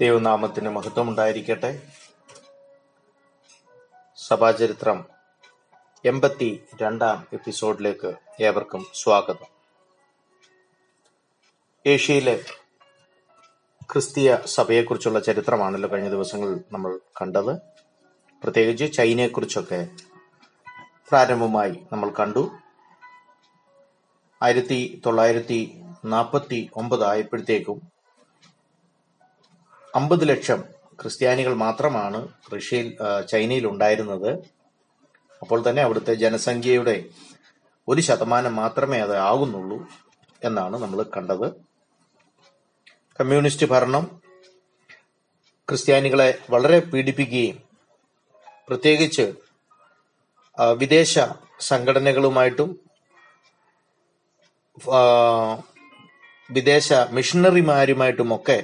ദൈവനാമത്തിന് മഹത്വം ഉണ്ടായിരിക്കട്ടെ. സഭാചരിത്രം എൺപത്തി രണ്ടാം എപ്പിസോഡിലേക്ക് ഏവർക്കും സ്വാഗതം. ഏഷ്യയിലെ ക്രിസ്തീയ സഭയെക്കുറിച്ചുള്ള ചരിത്രമാണല്ലോ കഴിഞ്ഞ ദിവസങ്ങളിൽ നമ്മൾ കണ്ടത്. പ്രത്യേകിച്ച് ചൈനയെക്കുറിച്ചൊക്കെ പ്രാരംഭമായി നമ്മൾ കണ്ടു. ആയിരത്തി തൊള്ളായിരത്തി നാൽപ്പത്തി ഒമ്പത് ആയപ്പോഴത്തേക്കും അമ്പത് ലക്ഷം ക്രിസ്ത്യാനികൾ മാത്രമാണ് റഷ്യയിൽ ചൈനയിൽ ഉണ്ടായിരുന്നത്. അപ്പോൾ തന്നെ അവിടുത്തെ ജനസംഖ്യയുടെ ഒരു ശതമാനം മാത്രമേ അത് ആകുന്നുള്ളൂ എന്നാണ് നമ്മൾ കണ്ടത്. കമ്മ്യൂണിസ്റ്റ് ഭരണം ക്രിസ്ത്യാനികളെ വളരെ പീഡിപ്പിക്കുകയും പ്രത്യേകിച്ച് വിദേശ സംഘടനകളുമായിട്ടും വിദേശ മിഷണറിമാരുമായിട്ടുമൊക്കെ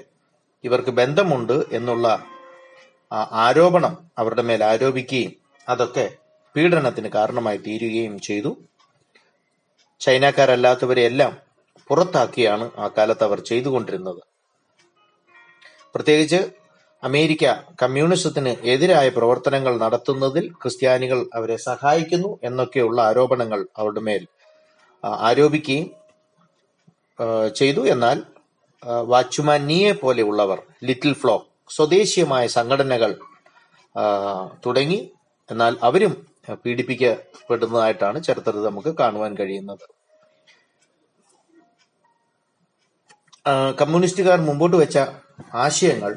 ഇവർക്ക് ബന്ധമുണ്ട് എന്നുള്ള ആരോപണം അവരുടെ മേൽ ആരോപിക്കുകയും അതൊക്കെ പീഡനത്തിന് കാരണമായി തീരുകയും ചെയ്തു. ചൈനക്കാരല്ലാത്തവരെ എല്ലാം പുറത്താക്കിയാണ് ആ കാലത്ത് അവർ ചെയ്തുകൊണ്ടിരുന്നത്. പ്രത്യേകിച്ച് അമേരിക്ക കമ്മ്യൂണിസത്തിന് എതിരായ പ്രവർത്തനങ്ങൾ നടത്തുന്നതിൽ ക്രിസ്ത്യാനികൾ അവരെ സഹായിക്കുന്നു എന്നൊക്കെയുള്ള ആരോപണങ്ങൾ അവരുടെ മേൽ ആരോപിക്കുകയും ചെയ്തു. എന്നാൽ വാച്ച്മാൻ നീയെ പോലെയുള്ളവർ ലിറ്റിൽ ഫ്ലോ സ്വദേശീയമായ സംഘടനകൾ തുടങ്ങി. എന്നാൽ അവരും പീഡിപ്പിക്കപ്പെടുന്നതായിട്ടാണ് ചരിത്രത്തിൽ നമുക്ക് കാണുവാൻ കഴിയുന്നത്. കമ്മ്യൂണിസ്റ്റുകാർ മുമ്പോട്ട് വെച്ച ആശയങ്ങൾ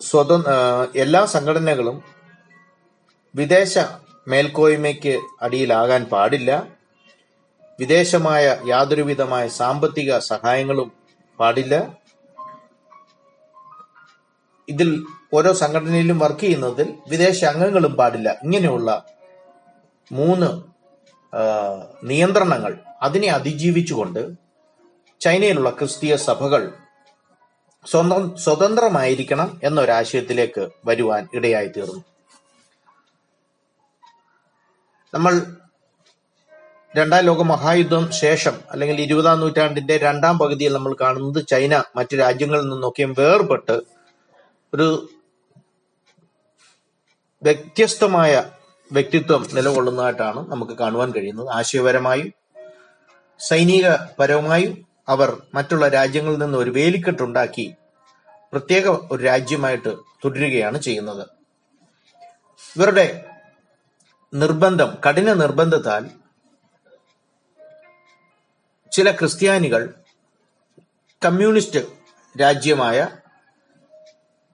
സ്വതന്ത്ര എല്ലാ സംഘടനകളും വിദേശ മേൽക്കോയ്മയ്ക്ക് അടിയിലാകാൻ പാടില്ല. വിദേശമായ യാതൊരുവിധമായ സാമ്പത്തിക സഹായങ്ങളും പാടില്ല. ഇതിൽ ഓരോ സംഘടനയിലും വർക്ക് ചെയ്യുന്നതിൽ വിദേശ അംഗങ്ങളും പാടില്ല. ഇങ്ങനെയുള്ള മൂന്ന് നിയന്ത്രണങ്ങൾ അതിനെ അതിജീവിച്ചുകൊണ്ട് ചൈനയിലുള്ള ക്രിസ്തീയ സഭകൾ സ്വന്തം സ്വതന്ത്രമായിരിക്കണം എന്നൊരാശയത്തിലേക്ക് വരുവാൻ ഇടയായി തീർന്നു നമ്മൾ രണ്ടാം ലോക മഹായുദ്ധം ശേഷം അല്ലെങ്കിൽ ഇരുപതാം നൂറ്റാണ്ടിന്റെ രണ്ടാം പകുതിയിൽ നമ്മൾ കാണുന്നത് ചൈന മറ്റു രാജ്യങ്ങളിൽ നിന്നൊക്കെയും വേർപെട്ട് ഒരു വ്യത്യസ്തമായ വ്യക്തിത്വം നിലകൊള്ളുന്നതായിട്ടാണ് നമുക്ക് കാണുവാൻ കഴിയുന്നത്. ആശയപരമായും സൈനിക പരവുമായും അവർ മറ്റുള്ള രാജ്യങ്ങളിൽ നിന്ന് ഒരു വേലിക്കെട്ടുണ്ടാക്കി പ്രത്യേക ഒരു രാജ്യമായിട്ട് തുടരുകയാണ് ചെയ്യുന്നത്. ഇവരുടെ നിർബന്ധം കഠിന നിർബന്ധത്താൽ ചില ക്രിസ്ത്യാനികൾ കമ്മ്യൂണിസ്റ്റ് രാജ്യമായ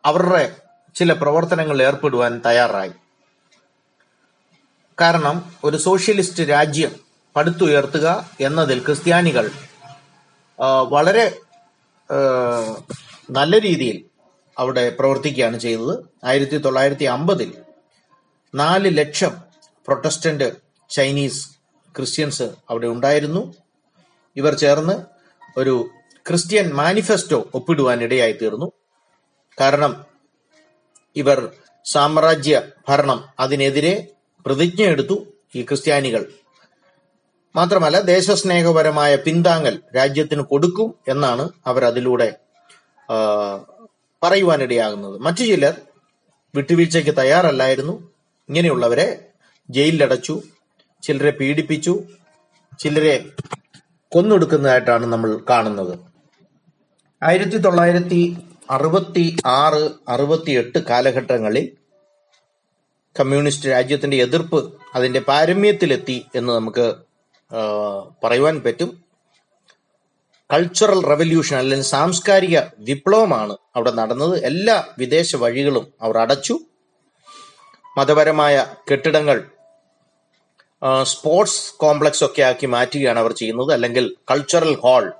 അവരുടെ ചില പ്രവർത്തനങ്ങളിൽ ഏർപ്പെടുവാൻ തയ്യാറായി. കാരണം ഒരു സോഷ്യലിസ്റ്റ് രാജ്യം പടുത്തുയർത്തുക എന്നതിൽ ക്രിസ്ത്യാനികൾ വളരെ നല്ല രീതിയിൽ അവിടെ പ്രവർത്തിക്കുകയാണ് ചെയ്തത്. ആയിരത്തി തൊള്ളായിരത്തി അമ്പതിൽ നാല് ലക്ഷം പ്രൊട്ടസ്റ്റന്റ് ചൈനീസ് ക്രിസ്ത്യൻസ് അവിടെ ഉണ്ടായിരുന്നു. ഇവർ ചേർന്ന് ഒരു ക്രിസ്ത്യൻ മാനിഫെസ്റ്റോ ഒപ്പിടുവാൻ ഇടയായി തീർന്നു കാരണം ഇവർ സാമ്രാജ്യ ഭരണം അതിനെതിരെ പ്രതിജ്ഞ എടുത്തു ഈ ക്രിസ്ത്യാനികൾ. മാത്രമല്ല ദേശസ്നേഹപരമായ പിന്താങ്ങൽ രാജ്യത്തിന് കൊടുക്കും എന്നാണ് അവർ അതിലൂടെ പറയുവാനിടയാകുന്നത്. മറ്റു ചിലർ വിട്ടുവീഴ്ചയ്ക്ക് തയ്യാറല്ലായിരുന്നു. ഇങ്ങനെയുള്ളവരെ ജയിലിലടച്ചു ചിലരെ പീഡിപ്പിച്ചു ചിലരെ കൊന്നൊടുക്കുന്നതായിട്ടാണ് നമ്മൾ കാണുന്നത്. ആയിരത്തി തൊള്ളായിരത്തി അറുപത്തി ആറ് അറുപത്തി എട്ട് കാലഘട്ടങ്ങളിൽ കമ്മ്യൂണിസ്റ്റ് രാജ്യത്തിന്റെ എതിർപ്പ് അതിന്റെ പാരമ്യത്തിലെത്തി എന്ന് നമുക്ക് പറയുവാൻ പറ്റും. കൾച്ചറൽ റവല്യൂഷൻ അല്ലെങ്കിൽ സാംസ്കാരിക വിപ്ലവമാണ് അവിടെ നടന്നത്. എല്ലാ വിദേശ വഴികളും അവർ അടച്ചു. മതപരമായ കെട്ടിടങ്ങൾ സ്പോർട്സ് കോംപ്ലക്സ് ഒക്കെ ആക്കി മാറ്റുകയാണ് അവർ ചെയ്യുന്നത്. അല്ലെങ്കിൽ കൾച്ചറൽ ഹാൾ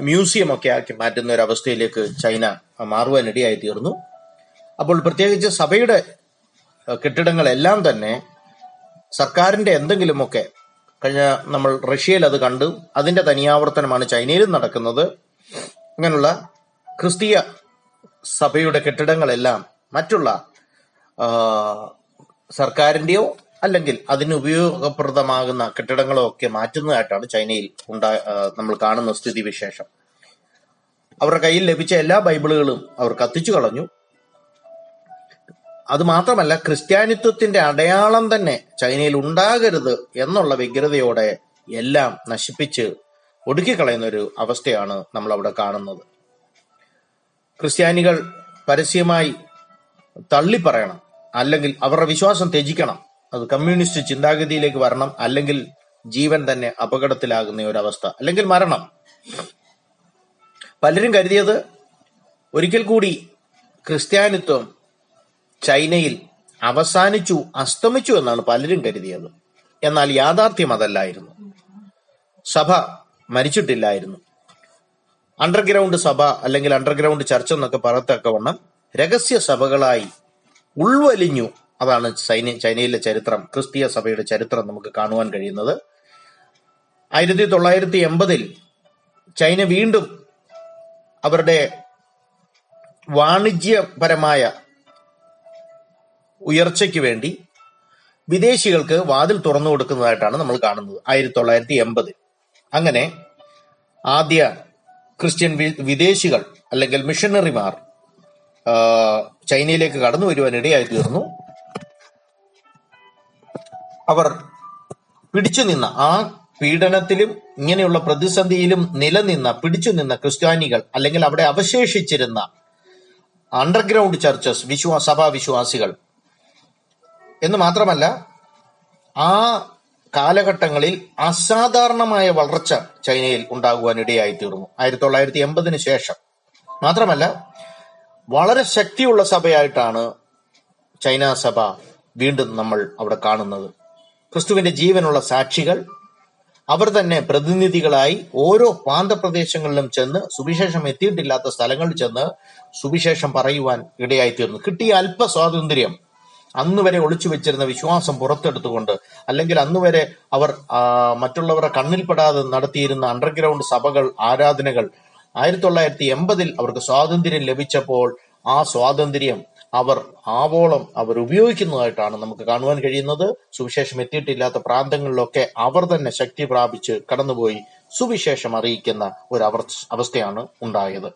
മ്യൂസിയം ഒക്കെ ആക്കി മാറ്റുന്ന ഒരു അവസ്ഥയിലേക്ക് ചൈന മാറുവാൻ ഇടയായി തീർന്നു. അപ്പോൾ പ്രത്യേകിച്ച് സഭയുടെ കെട്ടിടങ്ങളെല്ലാം തന്നെ സർക്കാരിന്റെ എന്തെങ്കിലുമൊക്കെ കഴിഞ്ഞ നമ്മൾ റഷ്യയിൽ അത് കണ്ടു. അതിന്റെ തനിയാവർത്തനമാണ് ചൈനയിലും നടക്കുന്നത്. അങ്ങനെയുള്ള ക്രിസ്തീയ സഭയുടെ കെട്ടിടങ്ങളെല്ലാം മറ്റുള്ള സർക്കാരിന്റെയോ അല്ലെങ്കിൽ അതിന് ഉപയോഗപ്രദമാകുന്ന കെട്ടിടങ്ങളോ ഒക്കെ മാറ്റുന്നതായിട്ടാണ് ചൈനയിൽ ഉണ്ടാ നമ്മൾ കാണുന്ന സ്ഥിതിവിശേഷം. അവരുടെ കയ്യിൽ ലഭിച്ച എല്ലാ ബൈബിളുകളും അവർ കത്തിച്ചു കളഞ്ഞു. അത് മാത്രമല്ല ക്രിസ്ത്യാനിത്വത്തിന്റെ അടയാളം തന്നെ ചൈനയിൽ ഉണ്ടാകരുത് എന്നുള്ള വ്യഗ്രതയോടെ എല്ലാം നശിപ്പിച്ച് ഒടുക്കിക്കളയുന്ന ഒരു അവസ്ഥയാണ് നമ്മൾ അവിടെ കാണുന്നത്. ക്രിസ്ത്യാനികൾ പരസ്യമായി തള്ളിപ്പറയണം അല്ലെങ്കിൽ അവരുടെ വിശ്വാസം ത്യജിക്കണം. അത് കമ്മ്യൂണിസ്റ്റ് ചിന്താഗതിയിലേക്ക് വരണം അല്ലെങ്കിൽ ജീവൻ തന്നെ അപകടത്തിലാകുന്ന ഒരു അവസ്ഥ അല്ലെങ്കിൽ മരണം. പലരും കരുതിയത് ഒരിക്കൽ കൂടി ക്രിസ്ത്യാനിത്വം ചൈനയിൽ അവസാനിച്ചു അസ്തമിച്ചു എന്നാണ് പലരും കരുതിയത്. എന്നാൽ യാഥാർത്ഥ്യം അതല്ലായിരുന്നു. സഭ മരിച്ചിട്ടില്ലായിരുന്നു. അണ്ടർഗ്രൗണ്ട് സഭ അല്ലെങ്കിൽ അണ്ടർഗ്രൗണ്ട് ചർച്ച എന്നൊക്കെ പറയത്തക്കവണ്ണം രഹസ്യ സഭകളായി ഉൾവലിഞ്ഞു അതാണ് ചൈന ചൈനയിലെ ചരിത്രം ക്രിസ്തീയ സഭയുടെ ചരിത്രം നമുക്ക് കാണുവാൻ കഴിയുന്നത്. ആയിരത്തി തൊള്ളായിരത്തി എൺപതിൽ ചൈന വീണ്ടും അവരുടെ വാണിജ്യപരമായ ഉയർച്ചയ്ക്ക് വേണ്ടി വിദേശികൾക്ക് വാതിൽ തുറന്നു കൊടുക്കുന്നതായിട്ടാണ് നമ്മൾ കാണുന്നത് ആയിരത്തി തൊള്ളായിരത്തി എൺപതിൽ അങ്ങനെ ആദ്യ ക്രിസ്ത്യൻ വിദേശികൾ അല്ലെങ്കിൽ മിഷനറിമാർ ചൈനയിലേക്ക് കടന്നു വരുവാൻ ഇടയായി തീർന്നു. അവർ പിടിച്ചു നിന്ന ആ പീഡനത്തിലും ഇങ്ങനെയുള്ള പ്രതിസന്ധിയിലും നിലനിന്ന പിടിച്ചു നിന്ന ക്രിസ്ത്യാനികൾ അല്ലെങ്കിൽ അവിടെ അവശേഷിച്ചിരുന്ന അണ്ടർഗ്രൗണ്ട് ചർച്ചസ് വിശ്വാ സഭാ വിശ്വാസികൾ. എന്ന് മാത്രമല്ല ആ കാലഘട്ടങ്ങളിൽ അസാധാരണമായ വളർച്ച ചൈനയിൽ ഉണ്ടാകുവാൻ ഇടയായി തീർന്നു ആയിരത്തി തൊള്ളായിരത്തി എൺപതിന് ശേഷം. മാത്രമല്ല വളരെ ശക്തിയുള്ള സഭയായിട്ടാണ് ചൈന സഭ വീണ്ടും നമ്മൾ അവിടെ കാണുന്നത്. ക്രിസ്തുവിന്റെ ജീവനുള്ള സാക്ഷികൾ. അവർ തന്നെ പ്രതിനിധികളായി ഓരോ പ്രാന്തപ്രദേശങ്ങളിലും ചെന്ന് സുവിശേഷം എത്തിയിട്ടില്ലാത്ത സ്ഥലങ്ങളിൽ ചെന്ന് സുവിശേഷം പറയുവാൻ ഇടയായിത്തീർന്നു. കിട്ടിയ അല്പ സ്വാതന്ത്ര്യം അന്ന് വരെ ഒളിച്ചു വെച്ചിരുന്ന വിശ്വാസം പുറത്തെടുത്തുകൊണ്ട് അല്ലെങ്കിൽ അന്ന് വരെ അവർ മറ്റുള്ളവരുടെ കണ്ണിൽപ്പെടാതെ നടത്തിയിരുന്ന അണ്ടർഗ്രൗണ്ട് സഭകൾ ആരാധനകൾ ആയിരത്തി തൊള്ളായിരത്തി എൺപതിൽ അവർക്ക് സ്വാതന്ത്ര്യം ലഭിച്ചപ്പോൾ ആ സ്വാതന്ത്ര്യം അവർ ആവോളം അവർ ഉപയോഗിക്കുന്നതായിട്ടാണ് നമുക്ക് കാണുവാൻ കഴിയുന്നത്. സുവിശേഷം എത്തിയിട്ടില്ലാത്ത പ്രാന്തങ്ങളിലൊക്കെ അവർ തന്നെ ശക്തി പ്രാപിച്ച് കടന്നുപോയി സുവിശേഷം അറിയിക്കുന്ന ഒരു അവസ്ഥയാണ് ഉണ്ടായത്.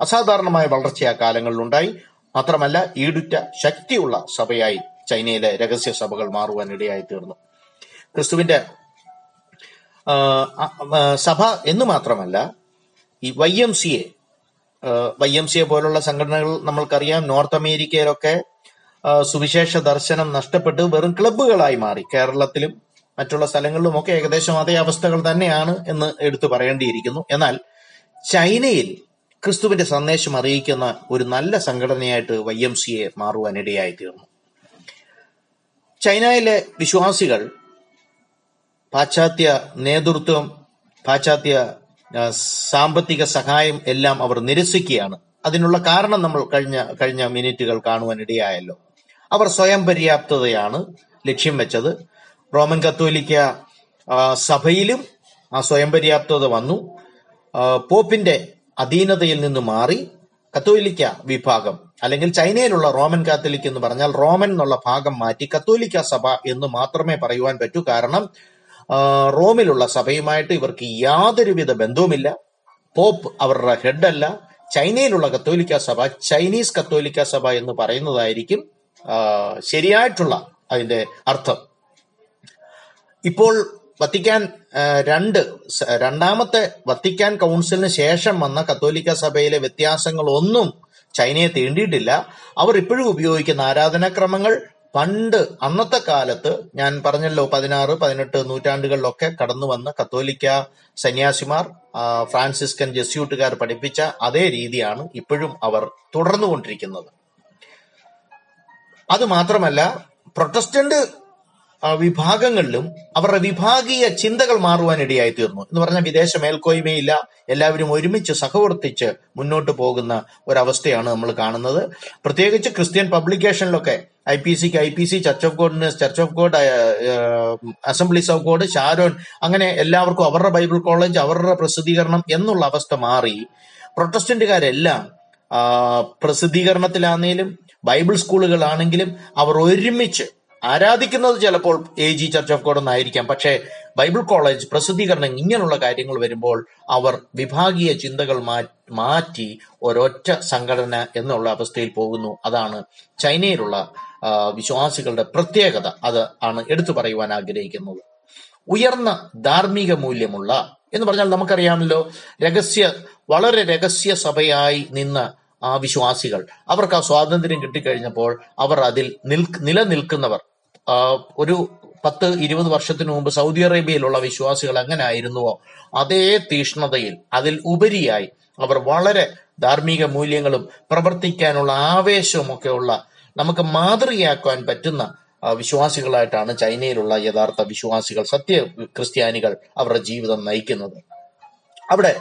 അസാധാരണമായ വളർച്ച ആ കാലങ്ങളിൽ ഉണ്ടായി മാത്രമല്ല ഈടുറ്റ ശക്തിയുള്ള സഭയായി ചൈനയിലെ രഹസ്യ സഭകൾ മാറുവാൻ ഇടയായി തീർന്നു. ക്രിസ്തുവിന്റെ സഭ എന്ന് മാത്രമല്ല ഈ Y M C A Y M C A പോലുള്ള സംഘടനകൾ നമ്മൾക്കറിയാം. നോർത്ത് അമേരിക്കയിലൊക്കെ സുവിശേഷ ദർശനം നഷ്ടപ്പെട്ട് വെറും ക്ലബ്ബുകളായി മാറി. കേരളത്തിലും മറ്റുള്ള സ്ഥലങ്ങളിലുമൊക്കെ ഏകദേശം അതേ അവസ്ഥകൾ തന്നെയാണ് എന്ന് എടുത്തു പറയേണ്ടിയിരിക്കുന്നു. എന്നാൽ ചൈനയിൽ ക്രിസ്തുവിന്റെ സന്ദേശം അറിയിക്കുന്ന ഒരു നല്ല സംഘടനയായിട്ട് വൈ എം സി എ മാറുവാൻ ഇടയായി തീർന്നു ചൈനയിലെ വിശ്വാസികൾ പാശ്ചാത്യ നേതൃത്വം പാശ്ചാത്യ സാമ്പത്തിക സഹായം എല്ലാം അവർ നിരസിക്കുകയാണ്. അതിനുള്ള കാരണം നമ്മൾ കഴിഞ്ഞ കഴിഞ്ഞ മിനിറ്റുകൾ കാണുവാൻ ഇടയായല്ലോ അവർ സ്വയം പര്യാപ്തതയാണ് ലക്ഷ്യം വെച്ചത്. റോമൻ കത്തോലിക്ക സഭയിലും ആ സ്വയം പര്യാപ്തത വന്നു. പോപ്പിന്റെ അധീനതയിൽ നിന്ന് മാറി കത്തോലിക്ക വിഭാഗം അല്ലെങ്കിൽ ചൈനയിലുള്ള റോമൻ കാത്തലിക് എന്ന് പറഞ്ഞാൽ റോമൻ എന്നുള്ള ഭാഗം മാറ്റി കത്തോലിക്ക സഭ എന്ന് മാത്രമേ പറയുവാൻ പറ്റൂ. കാരണം റോമിലുള്ള സഭയുമായിട്ട് ഇവർക്ക് യാതൊരുവിധ ബന്ധവുമില്ല. പോപ്പ് അവരുടെ ഹെഡ് അല്ല ചൈനയിലുള്ള കത്തോലിക്ക സഭ ചൈനീസ് കത്തോലിക്ക സഭ എന്ന് പറയുന്നതായിരിക്കും ശരിയായിട്ടുള്ള അതിന്റെ അർത്ഥം. ഇപ്പോൾ വത്തിക്കാൻ രണ്ട് രണ്ടാമത്തെ വത്തിക്കാൻ കൗൺസിലിന് ശേഷം വന്ന കത്തോലിക്ക സഭയിലെ വ്യത്യാസങ്ങളൊന്നും ചൈനയെ തീണ്ടിയിട്ടില്ല. അവർ ഇപ്പോഴും ഉപയോഗിക്കുന്ന ആരാധനാക്രമങ്ങൾ പണ്ട് അന്നത്തെ കാലത്ത് ഞാൻ പറഞ്ഞല്ലോ പതിനാറ് പതിനെട്ട് നൂറ്റാണ്ടുകളിലൊക്കെ കടന്നു വന്ന കത്തോലിക്ക സന്യാസിമാർ ഫ്രാൻസിസ്കൻ ജെസ്യൂട്ടുകാർ പഠിപ്പിച്ച അതേ രീതിയാണ് ഇപ്പോഴും അവർ തുടർന്നുകൊണ്ടിരിക്കുന്നത്. അത് മാത്രമല്ല പ്രൊട്ടസ്റ്റന്റ് വിഭാഗങ്ങളിലും അവരുടെ വിഭാഗീയ ചിന്തകൾ മാറുവാൻ ഇടയായി തീർന്നു എന്ന് പറഞ്ഞാൽ വിദേശ മേൽക്കോയ്മയില്ല എല്ലാവരും ഒരുമിച്ച് സഹവർത്തിച്ച് മുന്നോട്ട് പോകുന്ന ഒരവസ്ഥയാണ് നമ്മൾ കാണുന്നത്. പ്രത്യേകിച്ച് ക്രിസ്ത്യൻ പബ്ലിക്കേഷനിലൊക്കെ ഐ പി സിക്ക് I P C church of ഗോഡിന് church of God assemblies of God Sharon അങ്ങനെ എല്ലാവർക്കും അവരുടെ ബൈബിൾ കോളേജ് അവരുടെ പ്രസിദ്ധീകരണം എന്നുള്ള അവസ്ഥ മാറി. പ്രൊട്ടസ്റ്റന്റുകാരെല്ലാം പ്രസിദ്ധീകരണത്തിലാണെങ്കിലും ബൈബിൾ സ്കൂളുകളാണെങ്കിലും അവർ ഒരുമിച്ച് ആരാധിക്കുന്നത് ചിലപ്പോൾ A G church of God എന്നായിരിക്കാം പക്ഷേ ബൈബിൾ കോളേജ് പ്രസിദ്ധീകരണം ഇങ്ങനെയുള്ള കാര്യങ്ങൾ വരുമ്പോൾ അവർ വിഭാഗീയ ചിന്തകൾ മാറ്റി ഒരൊറ്റ സംഘടന എന്നുള്ള അവസ്ഥയിൽ പോകുന്നു. അതാണ് ചൈനയിലുള്ള വിശ്വാസികളുടെ പ്രത്യേകത. അത് ആണ് എടുത്തു പറയുവാൻ ആഗ്രഹിക്കുന്നത്. ഉയർന്ന ധാർമ്മിക മൂല്യമുള്ള എന്ന് പറഞ്ഞാൽ നമുക്കറിയാമല്ലോ രഹസ്യ വളരെ രഹസ്യ സഭയായി നിന്ന ആ വിശ്വാസികൾ. അവർക്ക് ആ സ്വാതന്ത്ര്യം കിട്ടിക്കഴിഞ്ഞപ്പോൾ അവർ അതിൽ നിൽക്ക് നിലനിൽക്കുന്നവർ. ഒരു പത്ത് ഇരുപത് വർഷത്തിനു മുമ്പ് സൗദി അറേബ്യയിലുള്ള വിശ്വാസികൾ എങ്ങനെ ആയിരുന്നുവോ അതേ തീഷ്ണതയിൽ അതിൽ ഉപരിയായി അവർ വളരെ ധാർമ്മിക മൂല്യങ്ങളും പ്രവർത്തിക്കാനുള്ള ആവേശവും ഉള്ള നമുക്ക് മാതൃകയാക്കാൻ പറ്റുന്ന വിശ്വാസികളായിട്ടാണ് ചൈനയിലുള്ള യഥാർത്ഥ വിശ്വാസികൾ സത്യ ക്രിസ്ത്യാനികൾ അവരുടെ ജീവിതം നയിക്കുന്നത്. അവിടെ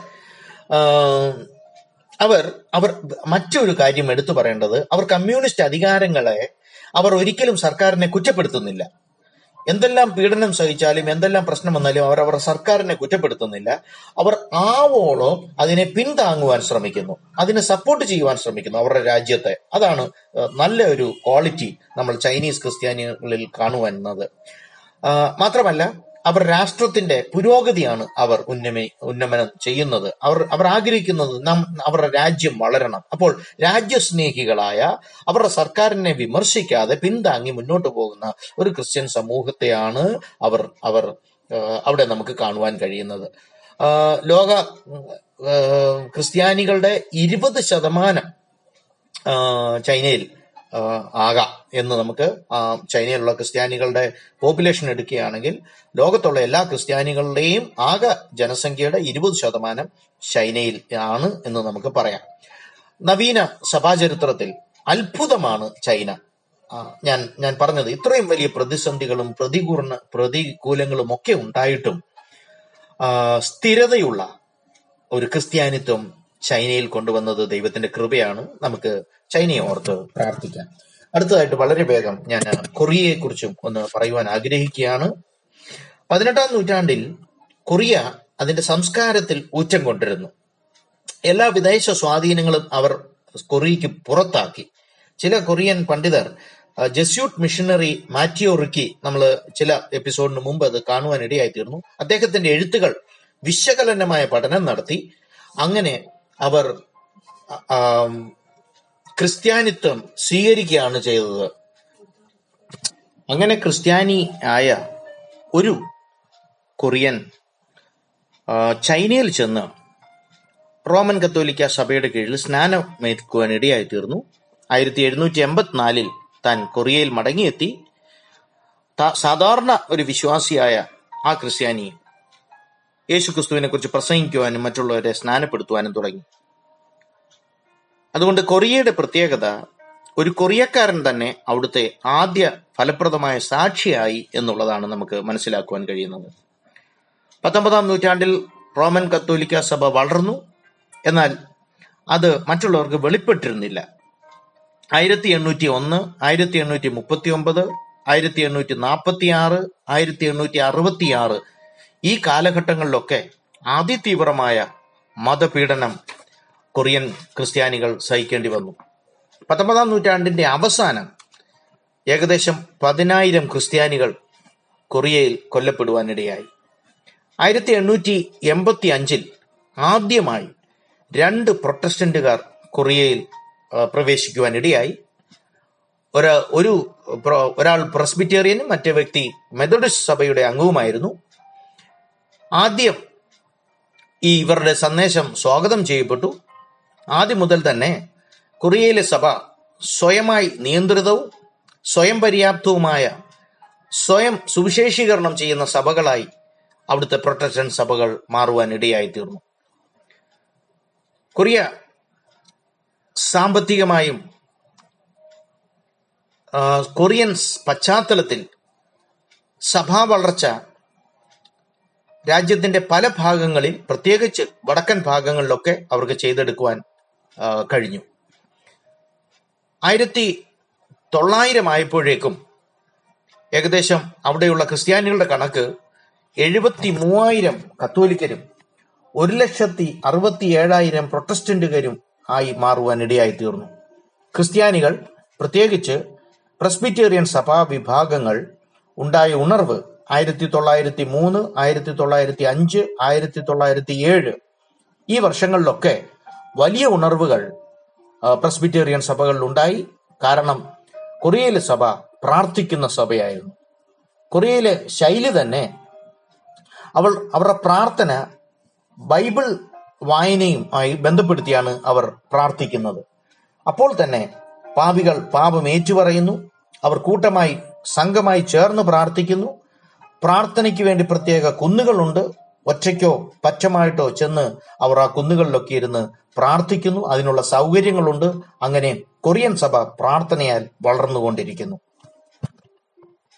അവർ അവർ മറ്റൊരു കാര്യം എടുത്തു പറയേണ്ടത് അവർ കമ്മ്യൂണിസ്റ്റ് അധികാരങ്ങളെ അവർ ഒരിക്കലും സർക്കാരിനെ കുറ്റപ്പെടുത്തുന്നില്ല. എന്തെല്ലാം പീഡനം സഹിച്ചാലും എന്തെല്ലാം പ്രശ്നം വന്നാലും അവർ അവർ സർക്കാരിനെ കുറ്റപ്പെടുത്തുന്നില്ല. അവർ ആവോളം അതിനെ പിന്താങ്ങുവാൻ ശ്രമിക്കുന്നു. അതിനെ സപ്പോർട്ട് ചെയ്യുവാൻ ശ്രമിക്കുന്നു അവരുടെ രാജ്യത്തെ. അതാണ് നല്ല ഒരു ക്വാളിറ്റി നമ്മൾ ചൈനീസ് ക്രിസ്ത്യാനികളിൽ കാണുവാനുന്നത് മാത്രമല്ല അവർ രാഷ്ട്രത്തിന്റെ പുരോഗതിയാണ് അവർ ഉന്നമി ഉന്നമനം ചെയ്യുന്നത്. അവർ അവർ ആഗ്രഹിക്കുന്നത് നാം അവരുടെ രാജ്യം വളരണം. അപ്പോൾ രാജ്യസ്നേഹികളായ അവരുടെ സർക്കാരിനെ വിമർശിക്കാതെ പിന്താങ്ങി മുന്നോട്ട് പോകുന്ന ഒരു ക്രിസ്ത്യൻ സമൂഹത്തെയാണ് അവർ അവർ അവിടെ നമുക്ക് കാണുവാൻ കഴിയുന്നത്. ലോക ക്രിസ്ത്യാനികളുടെ ഇരുപത് ശതമാനം ചൈനയിൽ ആകാം എന്ന് നമുക്ക് ചൈനയിലുള്ള ക്രിസ്ത്യാനികളുടെ പോപ്പുലേഷൻ എടുക്കുകയാണെങ്കിൽ ലോകത്തുള്ള എല്ലാ ക്രിസ്ത്യാനികളുടെയും ആകെ ജനസംഖ്യയുടെ ഇരുപത് ശതമാനം ചൈനയിൽ ആണ് എന്ന് നമുക്ക് പറയാം. നവീന സഭാചരിത്രത്തിൽ അത്ഭുതമാണ് ചൈന. ഞാൻ ഞാൻ പറഞ്ഞത് ഇത്രയും വലിയ പ്രതിസന്ധികളും പ്രതികൂർണ പ്രതികൂലങ്ങളും ഒക്കെ ഉണ്ടായിട്ടും സ്ഥിരതയുള്ള ഒരു ക്രിസ്ത്യാനിത്വം ചൈനയിൽ കൊണ്ടുവന്നത് ദൈവത്തിന്റെ കൃപയാണ്. നമുക്ക് ചൈനയെ ഓർത്ത് പ്രാർത്ഥിക്കാം. അടുത്തതായിട്ട് വളരെ വേഗം ഞാൻ കൊറിയയെ കുറിച്ചും ഒന്ന് പറയുവാൻ ആഗ്രഹിക്കുകയാണ്. പതിനെട്ടാം നൂറ്റാണ്ടിൽ കൊറിയ അതിന്റെ സംസ്കാരത്തിൽ ഊറ്റം കൊണ്ടിരുന്നു. എല്ലാ വിദേശ സ്വാധീനങ്ങളും അവർ കൊറിയയ്ക്ക് പുറത്താക്കി. ചില കൊറിയൻ പണ്ഡിതർ ജെസ്യൂട്ട് മിഷണറി മാറ്റിയോ റിക്കി നമ്മൾ ചില എപ്പിസോഡിന് മുമ്പ് അത് കാണുവാൻ ഇടയായി തീർന്നു അദ്ദേഹത്തിന്റെ എഴുത്തുകൾ വിശകലനമായ പഠനം നടത്തി. അങ്ങനെ അവർ ക്രിസ്ത്യാനിത്വം സ്വീകരിക്കുകയാണ് ചെയ്തത്. അങ്ങനെ ക്രിസ്ത്യാനി ആയ ഒരു കൊറിയൻ ചൈനയിൽ ചെന്ന് റോമൻ കത്തോലിക്ക സഭയുടെ കീഴിൽ സ്നാനമേൽക്കുവാൻ ഇടയായി തീർന്നു ആയിരത്തി എഴുന്നൂറ്റി എൺപത്തിനാലിൽ താൻ കൊറിയയിൽ മടങ്ങിയെത്തി. സാധാരണ ഒരു വിശ്വാസിയായ ആ ക്രിസ്ത്യാനി യേശുക്രിസ്തുവിനെ കുറിച്ച് പ്രസംഗിക്കുവാനും മറ്റുള്ളവരെ സ്നാനപ്പെടുത്തുവാനും തുടങ്ങി. അതുകൊണ്ട് കൊറിയയുടെ പ്രത്യേകത ഒരു കൊറിയക്കാരൻ തന്നെ അവിടുത്തെ ആദ്യ ഫലപ്രദമായ സാക്ഷിയായി എന്നുള്ളതാണ് നമുക്ക് മനസ്സിലാക്കുവാൻ കഴിയുന്നത്. പത്തൊമ്പതാം നൂറ്റാണ്ടിൽ റോമൻ കത്തോലിക്ക സഭ വളർന്നു. എന്നാൽ അത് മറ്റുള്ളവർക്ക് വെളിപ്പെട്ടിരുന്നില്ല. ആയിരത്തി എണ്ണൂറ്റി ഒന്ന് ആയിരത്തി എണ്ണൂറ്റി മുപ്പത്തി ഒമ്പത് ആയിരത്തി എണ്ണൂറ്റി നാൽപ്പത്തി ആറ് ആയിരത്തി എണ്ണൂറ്റി അറുപത്തി ആറ് ഈ കാലഘട്ടങ്ങളിലൊക്കെ അതിതീവ്രമായ മതപീഡനം കൊറിയൻ ക്രിസ്ത്യാനികൾ സഹിക്കേണ്ടി വന്നു. പത്തൊമ്പതാം നൂറ്റാണ്ടിന്റെ അവസാനം ഏകദേശം പതിനായിരം ക്രിസ്ത്യാനികൾ കൊറിയയിൽ കൊല്ലപ്പെടുവാനിടയായി. ആയിരത്തി എണ്ണൂറ്റി എൺപത്തി അഞ്ചിൽ ആദ്യമായി രണ്ട് പ്രൊട്ടസ്റ്റന്റുകാർ കൊറിയയിൽ പ്രവേശിക്കുവാനിടയായി. ഒരു ഒരു ഒരാൾ പ്രസ്ബിറ്റേറിയനും മറ്റേ വ്യക്തി മെത്തഡിസ്റ്റ് സഭയുടെ അംഗവുമായിരുന്നു. ആദ്യം ഈ ഇവരുടെ സന്ദേശം സ്വാഗതം ചെയ്യപ്പെട്ടു. ആദ്യം മുതൽ തന്നെ കൊറിയയിലെ സഭ സ്വയമായി നിയന്ത്രിതവും സ്വയം പര്യാപ്തവുമായ സ്വയം സുവിശേഷീകരണം ചെയ്യുന്ന സഭകളായി അവിടുത്തെ പ്രൊട്ടസ്റ്റന്റ് സഭകൾ മാറുവാൻ തീർന്നു കൊറിയ സാമ്പത്തികമായും കൊറിയൻസ് കൊറിയൻ പശ്ചാത്തലത്തിൽ സഭാ വളർച്ച രാജ്യത്തിന്റെ പല ഭാഗങ്ങളിൽ പ്രത്യേകിച്ച് വടക്കൻ ഭാഗങ്ങളിലൊക്കെ അവർക്ക് ചെയ്തെടുക്കുവാൻ കഴിഞ്ഞു. ആയിരത്തി തൊള്ളായിരം ആയപ്പോഴേക്കും ഏകദേശം അവിടെയുള്ള ക്രിസ്ത്യാനികളുടെ കണക്ക് എഴുപത്തി മൂവായിരം കത്തോലിക്കരും ഒരു ലക്ഷത്തി അറുപത്തി ഏഴായിരം പ്രൊട്ടസ്റ്റന്റുകാരും ആയി മാറുവാൻ ഇടയായി തീർന്നു ക്രിസ്ത്യാനികൾ പ്രത്യേകിച്ച് പ്രസ്ബിറ്റേറിയൻ സഭാ വിഭാഗങ്ങൾ ഉണ്ടായ ഉണർവ് ആയിരത്തി തൊള്ളായിരത്തി മൂന്ന് ആയിരത്തി തൊള്ളായിരത്തി അഞ്ച് ആയിരത്തി തൊള്ളായിരത്തി ഏഴ് ഈ വർഷങ്ങളിലൊക്കെ വലിയ ഉണർവുകൾ പ്രസ്ബിറ്റേറിയൻ സഭകളിൽ ഉണ്ടായി കാരണം കൊറിയയിലെ സഭ പ്രാർത്ഥിക്കുന്ന സഭയായിരുന്നു. കൊറിയയിലെ ശൈലി തന്നെ അവൾ അവരുടെ പ്രാർത്ഥന ബൈബിൾ വായനയും ആയി ബന്ധപ്പെടുത്തിയാണ് അവർ പ്രാർത്ഥിക്കുന്നത്. അപ്പോൾ തന്നെ പാപികൾ പാപം ഏറ്റുപറയുന്നു. അവർ കൂട്ടമായി സംഘമായി ചേർന്ന് പ്രാർത്ഥിക്കുന്നു. പ്രാർത്ഥനയ്ക്ക് വേണ്ടി പ്രത്യേക കുന്നുകളുണ്ട്. ഒറ്റയ്ക്കോ പറ്റമായിട്ടോ ചെന്ന് അവർ ആ കുന്നുകളിലൊക്കെ ഇരുന്ന് പ്രാർത്ഥിക്കുന്നു. അതിനുള്ള സൗകര്യങ്ങളുണ്ട്. അങ്ങനെ കൊറിയൻ സഭ പ്രാർത്ഥനയാൽ വളർന്നുകൊണ്ടിരിക്കുന്നു.